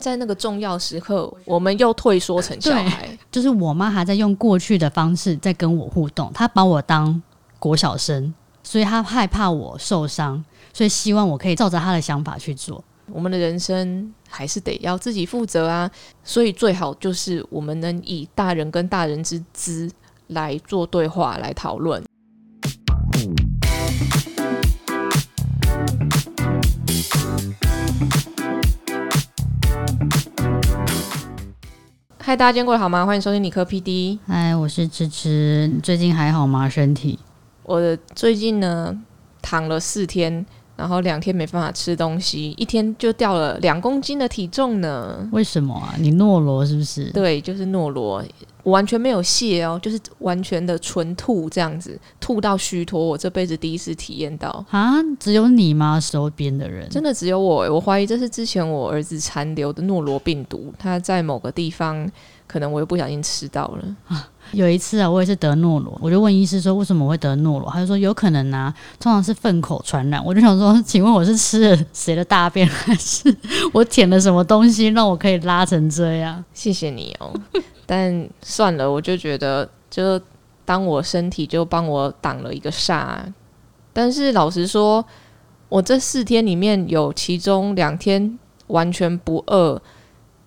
在那个重要时刻，我们又退缩成小孩。就是我妈还在用过去的方式在跟我互动，她把我当国小生，所以她害怕我受伤，所以希望我可以照着她的想法去做。我们的人生还是得要自己负责啊，所以最好就是我们能以大人跟大人之姿来做对话，来讨论。嗨，大家今天过得好吗？欢迎收听理科 PD。嗨，我是吃吃，你最近还好吗？身体？我的最近呢，躺了四天，然后两天没办法吃东西，一天就掉了两公斤的体重呢。为什么啊？你懦罗是不是？对，就是懦罗。我完全没有泻哦，就是完全的纯吐这样子，吐到虚脱。我这辈子第一次体验到啊！只有你吗？周边的人真的只有我？我怀疑这是之前我儿子残留的诺罗病毒，他在某个地方，可能我又不小心吃到了啊。有一次啊，我也是得诺罗，我就问医师说为什么会得诺罗，他就说有可能啊，通常是粪口传染。我就想说，请问我是吃了谁的大便，还是我舔了什么东西让我可以拉成这样？谢谢你哦。但算了，我就觉得，就当我身体就帮我挡了一个煞。但是老实说，我这四天里面有其中两天完全不饿，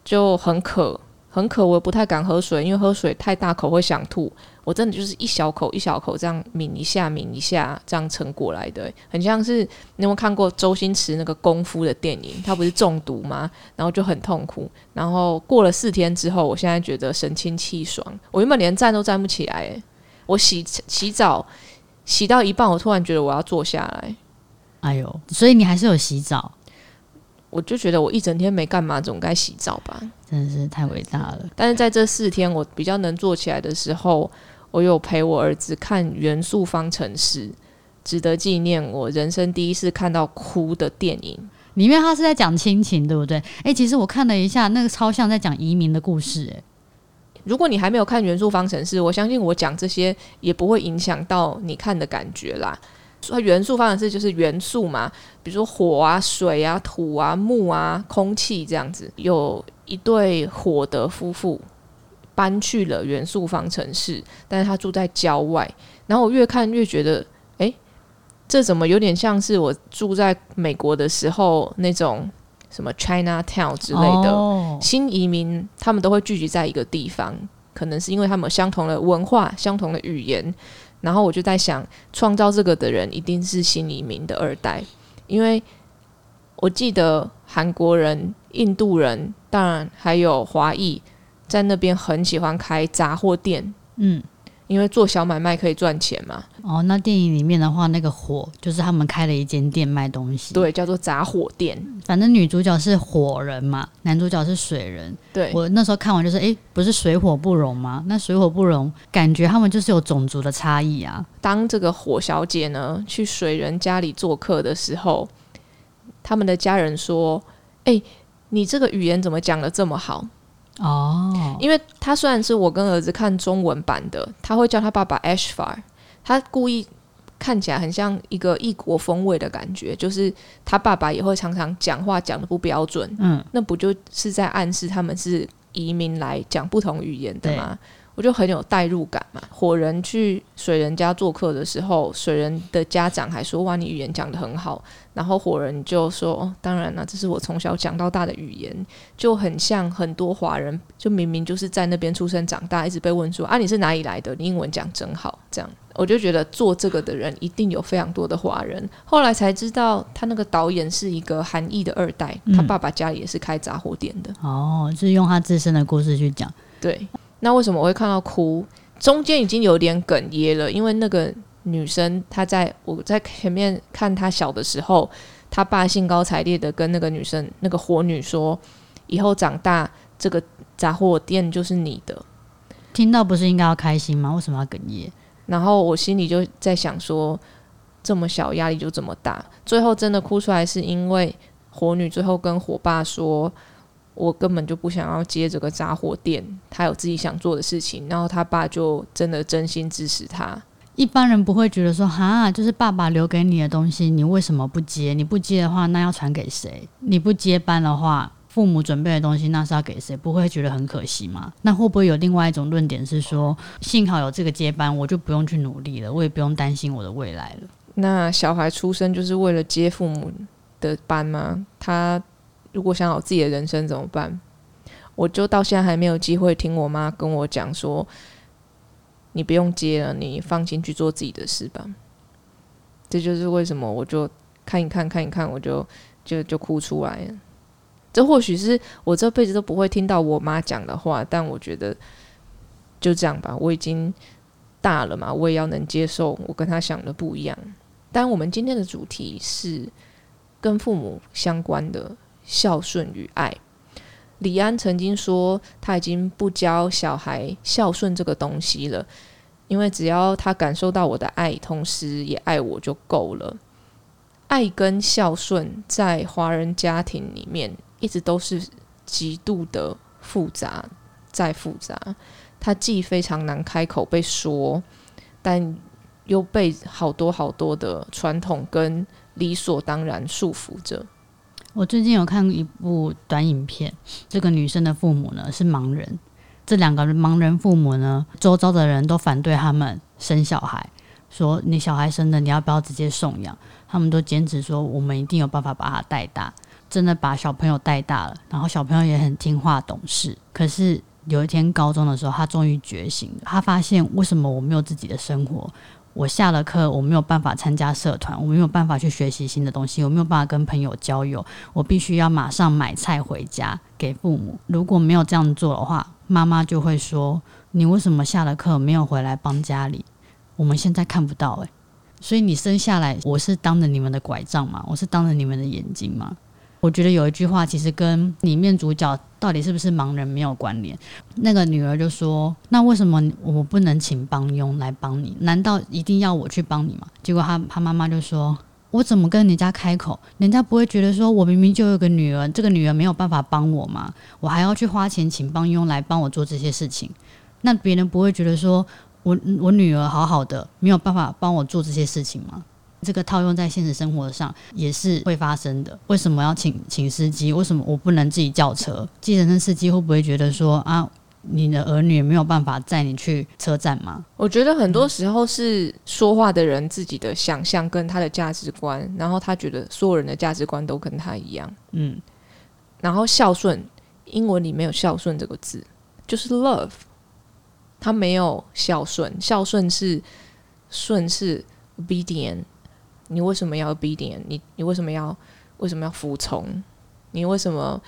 就很渴。很渴，我不太敢喝水，因为喝水太大口会想吐。我真的就是一小口一小口这样抿一下抿一下这样撑过来的，很像是你有没有看过周星驰那个功夫的电影？他不是中毒吗？然后就很痛苦。然后过了四天之后，我现在觉得神清气爽。我原本连站都站不起来，我洗洗澡洗到一半，我突然觉得我要坐下来。哎呦，所以你还是有洗澡。我就觉得我一整天没干嘛，总该洗澡吧？真的是太伟大了。但是在这四天我比较能做起来的时候，我有陪我儿子看《元素方程式》，值得纪念。我人生第一次看到哭的电影，里面他是在讲亲情，对不对？诶，其实我看了一下，那个超像在讲移民的故事。诶，如果你还没有看《元素方程式》，我相信我讲这些也不会影响到你看的感觉啦。说元素方程式就是元素嘛，比如说火啊、水啊、土啊、木啊、空气这样子。有一对火的夫妇搬去了元素方程式，但是他住在郊外。然后我越看越觉得，哎，这怎么有点像是我住在美国的时候那种什么 China Town 之类的新移民，他们都会聚集在一个地方，可能是因为他们有相同的文化、相同的语言。然后我就在想，创造这个的人一定是新移民的二代，因为我记得韩国人、印度人，当然还有华裔，在那边很喜欢开杂货店。嗯。因为做小买卖可以赚钱嘛。哦，那电影里面的话，那个火就是他们开了一间店卖东西，对，叫做杂货店。反正女主角是火人嘛，男主角是水人。对，我那时候看完就是，哎，不是水火不容吗？那水火不容，感觉他们就是有种族的差异啊。当这个火小姐呢去水人家里做客的时候，他们的家人说：“哎，你这个语言怎么讲的这么好？”哦，因为他虽然是我跟儿子看中文版的，他会叫他爸爸 Ashfar，他故意看起来很像一个异国风味的感觉，就是他爸爸也会常常讲话讲的不标准，嗯，那不就是在暗示他们是移民来讲不同语言的吗？我就很有代入感嘛。火人去水人家做客的时候，水人的家长还说：“哇，你语言讲的很好。”然后火人就说：“哦，当然了，这是我从小讲到大的语言，就很像很多华人，就明明就是在那边出生长大，一直被问说啊，你是哪里来的？你英文讲真好。”这样，我就觉得做这个的人一定有非常多的华人。后来才知道，他那个导演是一个韩裔的二代，他爸爸家里也是开杂货店的。哦，是用他自身的故事去讲。对。那为什么我会看到哭？中间已经有点哽咽了，因为那个女生她在我在前面看她小的时候，她爸兴高采烈的跟那个女生那个火女说：“以后长大，这个杂货店就是你的。”听到不是应该要开心吗？为什么要哽咽？然后我心里就在想说，这么小压力就这么大，最后真的哭出来是因为火女最后跟火爸说。我根本就不想要接这个杂货店，他有自己想做的事情，然后他爸就真的真心支持他。一般人不会觉得说，哈，就是爸爸留给你的东西，你为什么不接？你不接的话，那要传给谁？你不接班的话，父母准备的东西，那是要给谁？不会觉得很可惜吗？那会不会有另外一种论点是说，幸好有这个接班，我就不用去努力了，我也不用担心我的未来了？那小孩出生就是为了接父母的班吗？他如果想好自己的人生怎么办？我就到现在还没有机会听我妈跟我讲说，你不用接了，你放心去做自己的事吧。这就是为什么我就看一看看一看，我就就就哭出来了。这或许是我这辈子都不会听到我妈讲的话，但我觉得就这样吧。我已经大了嘛，我也要能接受我跟他想的不一样。但我们今天的主题是跟父母相关的孝顺与爱。李安曾经说，他已经不教小孩孝顺这个东西了，因为只要他感受到我的爱，同时也爱我就够了。爱跟孝顺在华人家庭里面。一直都是极度的复杂，再复杂，它既非常难开口被说，但又被好多好多的传统跟理所当然束缚着。我最近有看一部短影片，这个女生的父母呢是盲人，这两个盲人父母呢，周遭的人都反对他们生小孩，说你小孩生的你要不要直接送养？他们都坚持说我们一定有办法把他带大。真的把小朋友带大了，然后小朋友也很听话懂事。可是有一天高中的时候，他终于觉醒了。他发现为什么我没有自己的生活？我下了课，我没有办法参加社团，我没有办法去学习新的东西，我没有办法跟朋友交友。我必须要马上买菜回家给父母。如果没有这样做的话，妈妈就会说：“你为什么下了课没有回来帮家里？”我们现在看不到诶，所以你生下来，我是当着你们的拐杖吗？我是当着你们的眼睛吗？我觉得有一句话其实跟里面主角到底是不是盲人没有关联。那个女儿就说：“那为什么我不能请帮佣来帮你？难道一定要我去帮你吗？”结果他他妈妈就说：“我怎么跟人家开口？人家不会觉得说我明明就有个女儿，这个女儿没有办法帮我吗？我还要去花钱请帮佣来帮我做这些事情？那别人不会觉得说我我女儿好好的没有办法帮我做这些事情吗？”这个套用在现实生活上也是会发生的。为什么要请请司机？为什么我不能自己叫车？计程车司机会不会觉得说啊，你的儿女没有办法载你去车站吗？我觉得很多时候是说话的人自己的想象跟他的价值观，然后他觉得所有人的价值观都跟他一样。嗯，然后孝顺，英文里没有孝顺这个字，就是 love，他没有孝顺，孝顺是顺是 obedient。你为什么要 B 点？你你为什么要为什么要服从？你为什么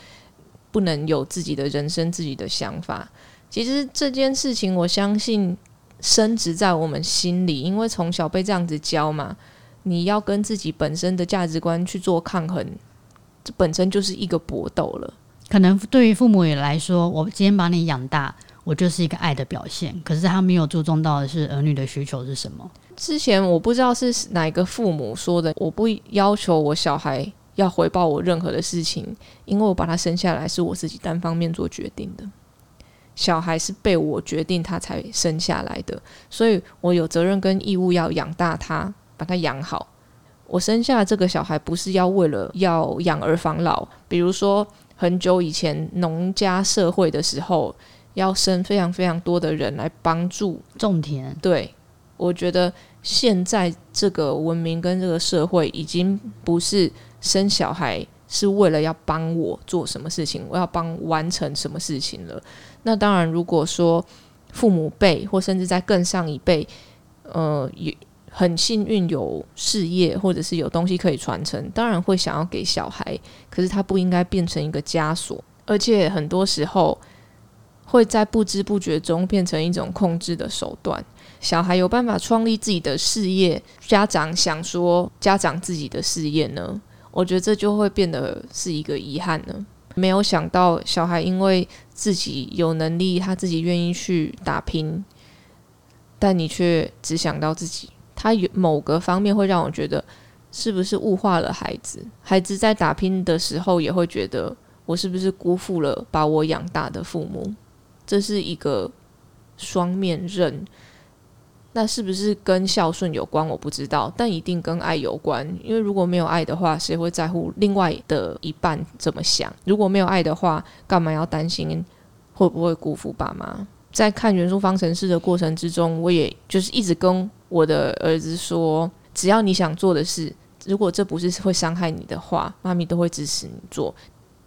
不能有自己的人生、自己的想法？其实这件事情，我相信深植在我们心里，因为从小被这样子教嘛。你要跟自己本身的价值观去做抗衡，这本身就是一个搏斗了。可能对于父母也来说，我今天把你养大。我就是一个爱的表现，可是他没有注重到的是儿女的需求是什么。之前我不知道是哪一个父母说的，我不要求我小孩要回报我任何的事情，因为我把他生下来是我自己单方面做决定的，小孩是被我决定他才生下来的，所以我有责任跟义务要养大他，把他养好。我生下这个小孩不是要为了要养儿防老，比如说很久以前农家社会的时候。要生非常非常多的人来帮助种田。对，我觉得现在这个文明跟这个社会已经不是生小孩是为了要帮我做什么事情，我要帮完成什么事情了。那当然，如果说父母辈或甚至在更上一辈，呃，有很幸运有事业或者是有东西可以传承，当然会想要给小孩，可是他不应该变成一个枷锁，而且很多时候。会在不知不觉中变成一种控制的手段。小孩有办法创立自己的事业，家长想说家长自己的事业呢？我觉得这就会变得是一个遗憾呢。没有想到小孩因为自己有能力，他自己愿意去打拼，但你却只想到自己。他有某个方面会让我觉得，是不是物化了孩子？孩子在打拼的时候也会觉得，我是不是辜负了把我养大的父母？这是一个双面刃，那是不是跟孝顺有关？我不知道，但一定跟爱有关。因为如果没有爱的话，谁会在乎另外的一半怎么想？如果没有爱的话，干嘛要担心会不会辜负爸妈？在看元素方程式的过程之中，我也就是一直跟我的儿子说，只要你想做的事，如果这不是会伤害你的话，妈咪都会支持你做。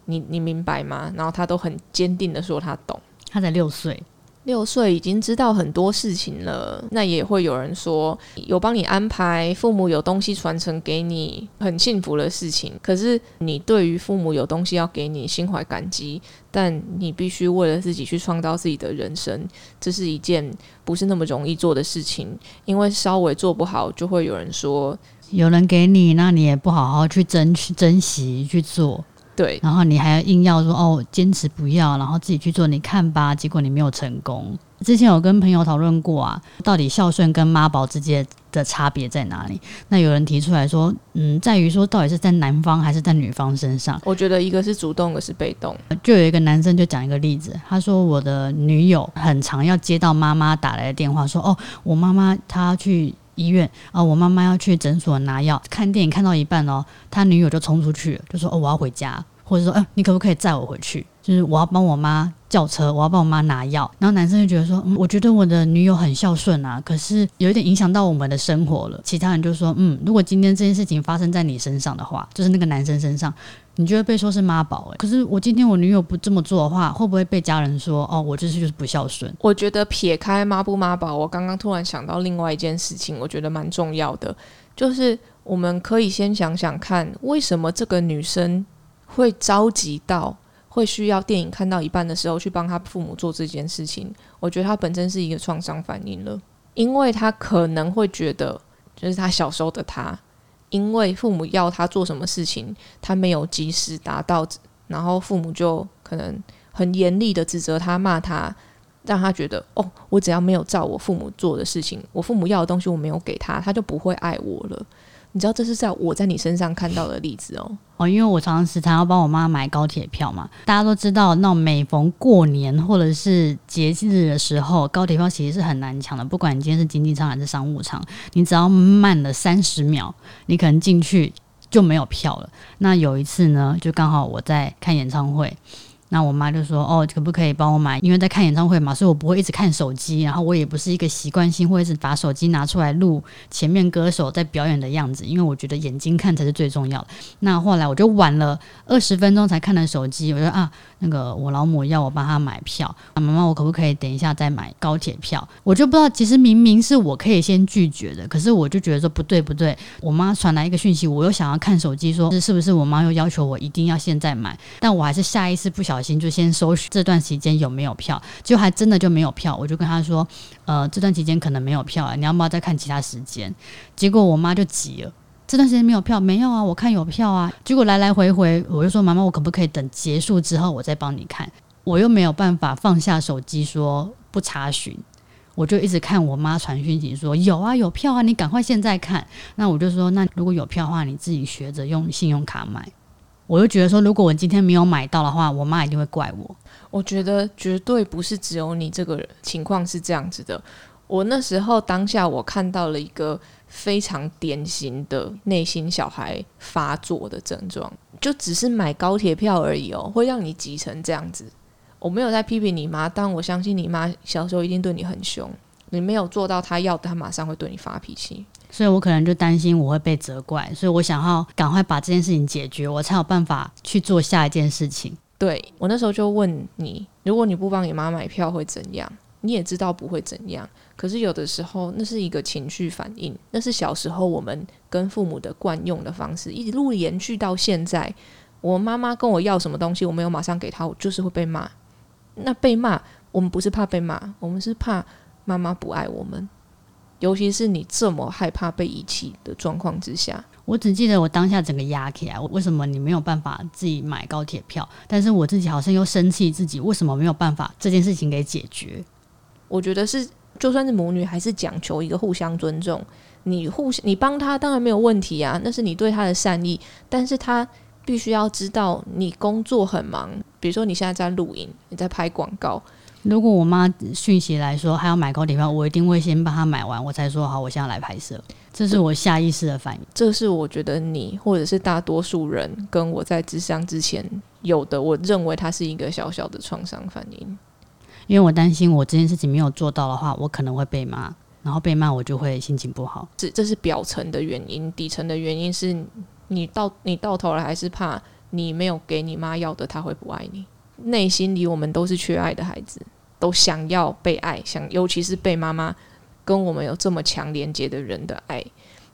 你你明白吗？然后他都很坚定的说他懂。他才六岁。六岁已经知道很多事情了，那也会有人说有帮你安排，父母有东西传承给你，很幸福的事情。可是你对于父母有东西要给你，心怀感激，但你必须为了自己去创造自己的人生，这是一件不是那么容易做的事情。因为稍微做不好，就会有人说有人给你，那你也不好好去争取、珍惜去做。对，然后你还要硬要说哦，坚持不要，然后自己去做，你看吧，结果你没有成功。之前有跟朋友讨论过啊，到底孝顺跟妈宝之间的差别在哪里？那有人提出来说，嗯，在于说到底是在男方还是在女方身上？我觉得一个是主动，一个是被动。就有一个男生就讲一个例子，他说我的女友很常要接到妈妈打来的电话，说哦，我妈妈她去医院啊，我妈妈要去诊所拿药，看电影看到一半哦，他女友就冲出去，就说哦，我要回家。或者说，哎，你可不可以载我回去？就是我要帮我妈叫车，我要帮我妈拿药。然后男生就觉得说，嗯，我觉得我的女友很孝顺啊，可是有一点影响到我们的生活了。其他人就说，嗯，如果今天这件事情发生在你身上的话，就是那个男生身上，你就会被说是妈宝。哎，可是我今天我女友不这么做的话，会不会被家人说，哦，我这是就是不孝顺？我觉得撇开妈不妈宝，我刚刚突然想到另外一件事情，我觉得蛮重要的，就是我们可以先想想看，为什么这个女生。会着急到会需要电影看到一半的时候去帮他父母做这件事情，我觉得他本身是一个创伤反应了，因为他可能会觉得，就是他小时候的他，因为父母要他做什么事情，他没有及时达到，然后父母就可能很严厉的指责他、骂他，让他觉得，哦，我只要没有照我父母做的事情，我父母要的东西我没有给他，他就不会爱我了。你知道这是在我在你身上看到的例子哦哦，因为我常常时常要帮我妈买高铁票嘛。大家都知道，那每逢过年或者是节日的时候，高铁票其实是很难抢的。不管你今天是经济舱还是商务舱，你只要慢了三十秒，你可能进去就没有票了。那有一次呢，就刚好我在看演唱会。那我妈就说：“哦，可不可以帮我买？因为在看演唱会嘛，所以我不会一直看手机。然后我也不是一个习惯性会一直把手机拿出来录前面歌手在表演的样子，因为我觉得眼睛看才是最重要的。那后来我就晚了二十分钟才看了手机，我说啊，那个我老母要我帮她买票，那妈妈，我可不可以等一下再买高铁票？我就不知道，其实明明是我可以先拒绝的，可是我就觉得说不对不对，我妈传来一个讯息，我又想要看手机，说这是不是我妈又要求我一定要现在买？但我还是下意识不晓。”小心就先搜这段时间有没有票，就还真的就没有票。我就跟他说：“呃，这段期间可能没有票啊，你要不要再看其他时间？”结果我妈就急了：“这段时间没有票？没有啊，我看有票啊。”结果来来回回，我就说：“妈妈，我可不可以等结束之后我再帮你看？”我又没有办法放下手机说不查询，我就一直看我妈传讯息说：“有啊，有票啊，你赶快现在看。”那我就说：“那如果有票的话，你自己学着用信用卡买。”我就觉得说，如果我今天没有买到的话，我妈一定会怪我。我觉得绝对不是只有你这个情况是这样子的。我那时候当下我看到了一个非常典型的内心小孩发作的症状，就只是买高铁票而已哦，会让你急成这样子。我没有在批评你妈，但我相信你妈小时候一定对你很凶，你没有做到她要的，她马上会对你发脾气。所以我可能就担心我会被责怪，所以我想要赶快把这件事情解决，我才有办法去做下一件事情。对我那时候就问你，如果你不帮你妈买票会怎样？你也知道不会怎样，可是有的时候那是一个情绪反应，那是小时候我们跟父母的惯用的方式，一路延续到现在。我妈妈跟我要什么东西，我没有马上给她，我就是会被骂。那被骂，我们不是怕被骂，我们是怕妈妈不爱我们。尤其是你这么害怕被遗弃的状况之下，我只记得我当下整个压起来。我为什么你没有办法自己买高铁票？但是我自己好像又生气自己为什么没有办法这件事情给解决？我觉得是，就算是母女，还是讲求一个互相尊重。你互相，你帮他当然没有问题啊，那是你对他的善意。但是他必须要知道，你工作很忙，比如说你现在在录音，你在拍广告。如果我妈讯息来说还要买高铁票，我一定会先帮她买完，我才说好，我现在来拍摄。这是我下意识的反应。这是我觉得你或者是大多数人跟我在智商之前有的，我认为它是一个小小的创伤反应。因为我担心我这件事情没有做到的话，我可能会被骂，然后被骂我就会心情不好。这这是表层的原因，底层的原因是你到你到头来还是怕你没有给你妈要的，她会不爱你。内心里我们都是缺爱的孩子，都想要被爱，想尤其是被妈妈跟我们有这么强连接的人的爱。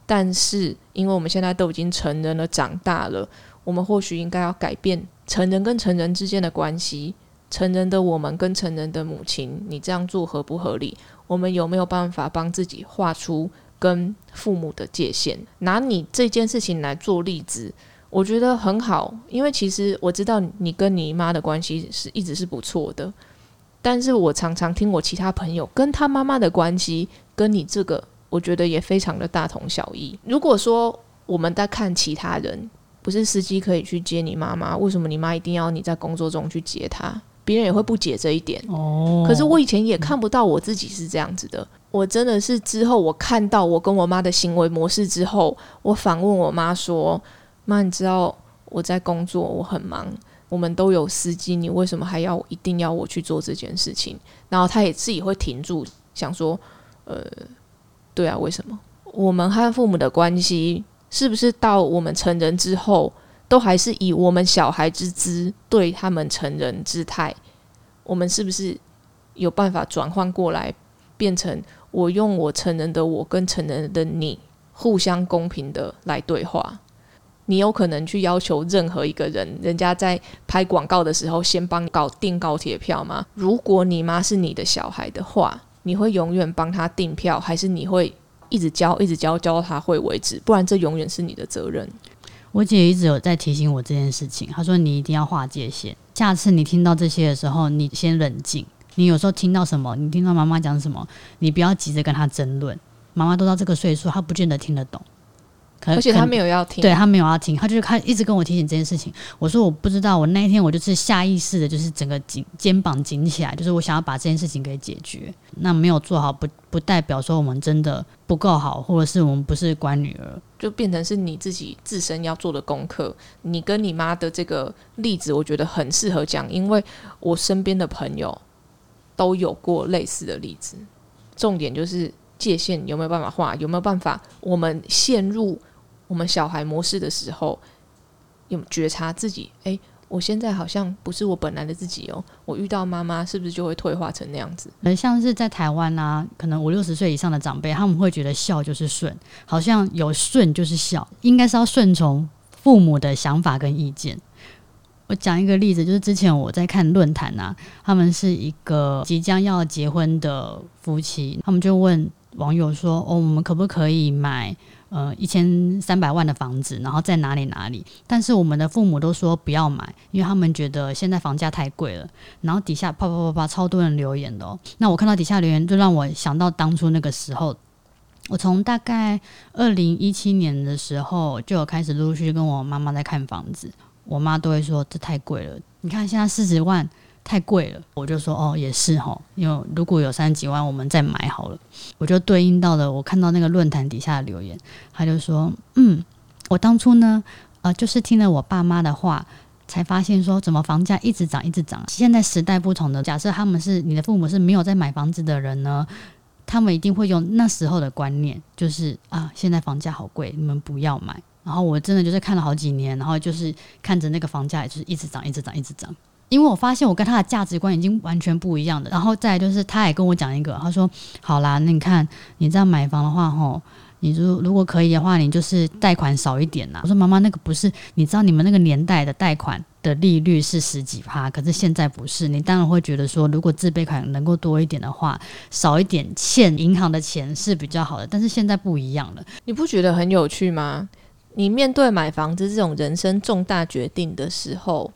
但是因为我们现在都已经成人了，长大了，我们或许应该要改变成人跟成人之间的关系。成人的我们跟成人的母亲，你这样做合不合理？我们有没有办法帮自己画出跟父母的界限？拿你这件事情来做例子。我觉得很好，因为其实我知道你跟你妈的关系是一直是不错的，但是我常常听我其他朋友跟他妈妈的关系跟你这个，我觉得也非常的大同小异。如果说我们在看其他人，不是司机可以去接你妈妈，为什么你妈一定要你在工作中去接她？别人也会不解这一点。哦，可是我以前也看不到我自己是这样子的。我真的是之后我看到我跟我妈的行为模式之后，我反问我妈说。妈，你知道我在工作，我很忙，我们都有司机，你为什么还要一定要我去做这件事情？然后他也自己会停住，想说，呃，对啊，为什么？我们和父母的关系是不是到我们成人之后，都还是以我们小孩之姿对他们成人姿态？我们是不是有办法转换过来，变成我用我成人的我跟成人的你互相公平的来对话？你有可能去要求任何一个人，人家在拍广告的时候先帮搞订高铁票吗？如果你妈是你的小孩的话，你会永远帮他订票，还是你会一直教、一直教，教到他会为止？不然这永远是你的责任。我姐一直有在提醒我这件事情，她说你一定要划界限。下次你听到这些的时候，你先冷静。你有时候听到什么，你听到妈妈讲什么，你不要急着跟她争论。妈妈都到这个岁数，她不见得听得懂。而且他没有要听，对他没有要听，他就是他一直跟我提醒这件事情。我说我不知道，我那一天我就是下意识的，就是整个紧肩膀紧起来，就是我想要把这件事情给解决。那没有做好，不不代表说我们真的不够好，或者是我们不是乖女儿，就变成是你自己自身要做的功课。你跟你妈的这个例子，我觉得很适合讲，因为我身边的朋友都有过类似的例子。重点就是界限有没有办法画，有没有办法我们陷入。我们小孩模式的时候，有觉察自己，哎，我现在好像不是我本来的自己哦。我遇到妈妈，是不是就会退化成那样子？呃，像是在台湾啊，可能五六十岁以上的长辈，他们会觉得孝就是顺，好像有顺就是孝，应该是要顺从父母的想法跟意见。我讲一个例子，就是之前我在看论坛啊，他们是一个即将要结婚的夫妻，他们就问网友说：“哦，我们可不可以买？”呃，一千三百万的房子，然后在哪里哪里？但是我们的父母都说不要买，因为他们觉得现在房价太贵了。然后底下啪啪啪啪超多人留言的哦。那我看到底下留言，就让我想到当初那个时候，我从大概二零一七年的时候就有开始陆陆续续跟我妈妈在看房子，我妈都会说这太贵了。你看现在四十万。太贵了，我就说哦，也是哈，因为如果有三十几万，我们再买好了。我就对应到了，我看到那个论坛底下的留言，他就说，嗯，我当初呢，呃，就是听了我爸妈的话，才发现说，怎么房价一直涨，一直涨。现在时代不同的，假设他们是你的父母是没有在买房子的人呢，他们一定会用那时候的观念，就是啊，现在房价好贵，你们不要买。然后我真的就是看了好几年，然后就是看着那个房价，也就是一直涨，一直涨，一直涨。因为我发现我跟他的价值观已经完全不一样的，然后再就是，他也跟我讲一个，他说：“好啦，那你看你这样买房的话，吼，你如如果可以的话，你就是贷款少一点呐。”我说：“妈妈，那个不是，你知道你们那个年代的贷款的利率是十几趴，可是现在不是。你当然会觉得说，如果自备款能够多一点的话，少一点欠银行的钱是比较好的。但是现在不一样了，你不觉得很有趣吗？你面对买房子这种人生重大决定的时候。”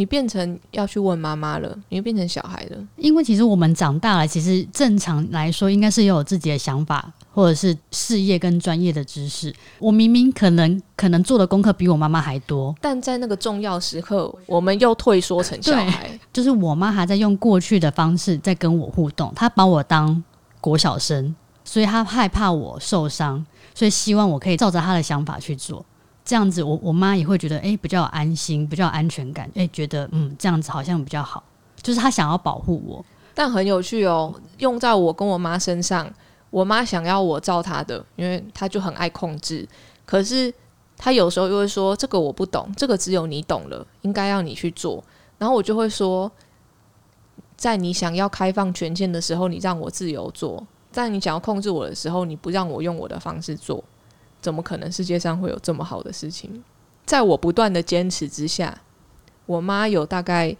你变成要去问妈妈了，你又变成小孩了。因为其实我们长大了，其实正常来说应该是有自己的想法，或者是事业跟专业的知识。我明明可能可能做的功课比我妈妈还多，但在那个重要时刻，我们又退缩成小孩。就是我妈还在用过去的方式在跟我互动，她把我当国小生，所以她害怕我受伤，所以希望我可以照着她的想法去做。这样子，我我妈也会觉得，哎，比较安心，比较安全感，哎，觉得嗯，这样子好像比较好。就是她想要保护我，但很有趣哦，用在我跟我妈身上，我妈想要我照她的，因为她就很爱控制。可是她有时候又会说，这个我不懂，这个只有你懂了，应该要你去做。然后我就会说，在你想要开放权限的时候，你让我自由做；在你想要控制我的时候，你不让我用我的方式做。怎么可能世界上会有这么好的事情？在我不断的坚持之下，我妈有大概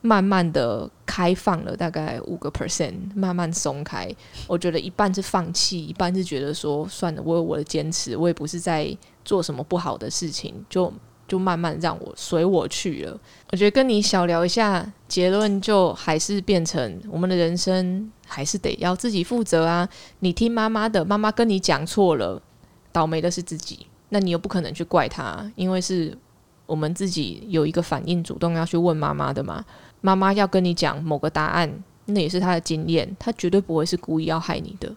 慢慢的开放了，大概五个 percent，慢慢松开。我觉得一半是放弃，一半是觉得说算了，我有我的坚持，我也不是在做什么不好的事情，就就慢慢让我随我去了。我觉得跟你小聊一下，结论就还是变成我们的人生还是得要自己负责啊！你听妈妈的，妈妈跟你讲错了。倒霉的是自己，那你又不可能去怪他，因为是我们自己有一个反应，主动要去问妈妈的嘛。妈妈要跟你讲某个答案，那也是他的经验，他绝对不会是故意要害你的。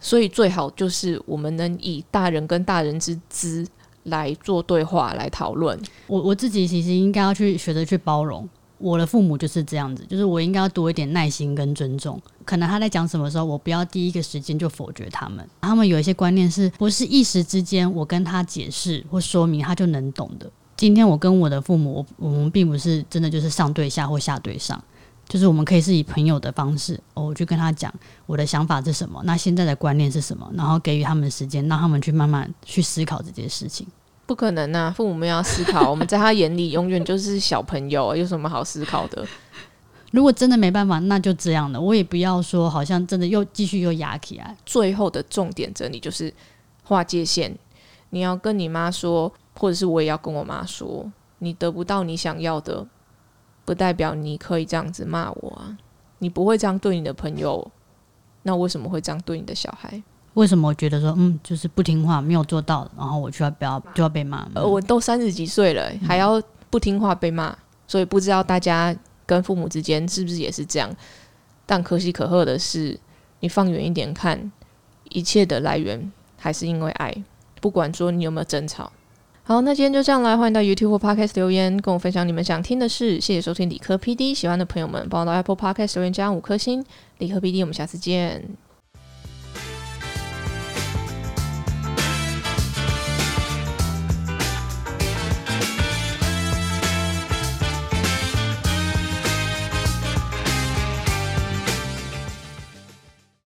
所以最好就是我们能以大人跟大人之姿来做对话，来讨论。我我自己其实应该要去学着去包容。我的父母就是这样子，就是我应该要多一点耐心跟尊重。可能他在讲什么时候，我不要第一个时间就否决他们。他们有一些观念是不是一时之间我跟他解释或说明他就能懂的？今天我跟我的父母，我们并不是真的就是上对下或下对上，就是我们可以是以朋友的方式，我去跟他讲我的想法是什么，那现在的观念是什么，然后给予他们时间，让他们去慢慢去思考这件事情。不可能啊！父母们要思考，我们在他眼里永远就是小朋友，有什么好思考的？如果真的没办法，那就这样了。我也不要说，好像真的又继续又压起来。最后的重点整理就是划界限。你要跟你妈说，或者是我也要跟我妈说，你得不到你想要的，不代表你可以这样子骂我啊！你不会这样对你的朋友，那为什么会这样对你的小孩？为什么我觉得说，嗯，就是不听话，没有做到，然后我就要不要就要被骂？呃，我都三十几岁了，还要不听话被骂，所以不知道大家跟父母之间是不是也是这样？但可喜可贺的是，你放远一点看，一切的来源还是因为爱，不管说你有没有争吵。好，那今天就这样啦，欢迎到 YouTube 或 Podcast 留言，跟我分享你们想听的事。谢谢收听理科 PD，喜欢的朋友们帮我到 Apple Podcast 留言加五颗星。理科 PD，我们下次见。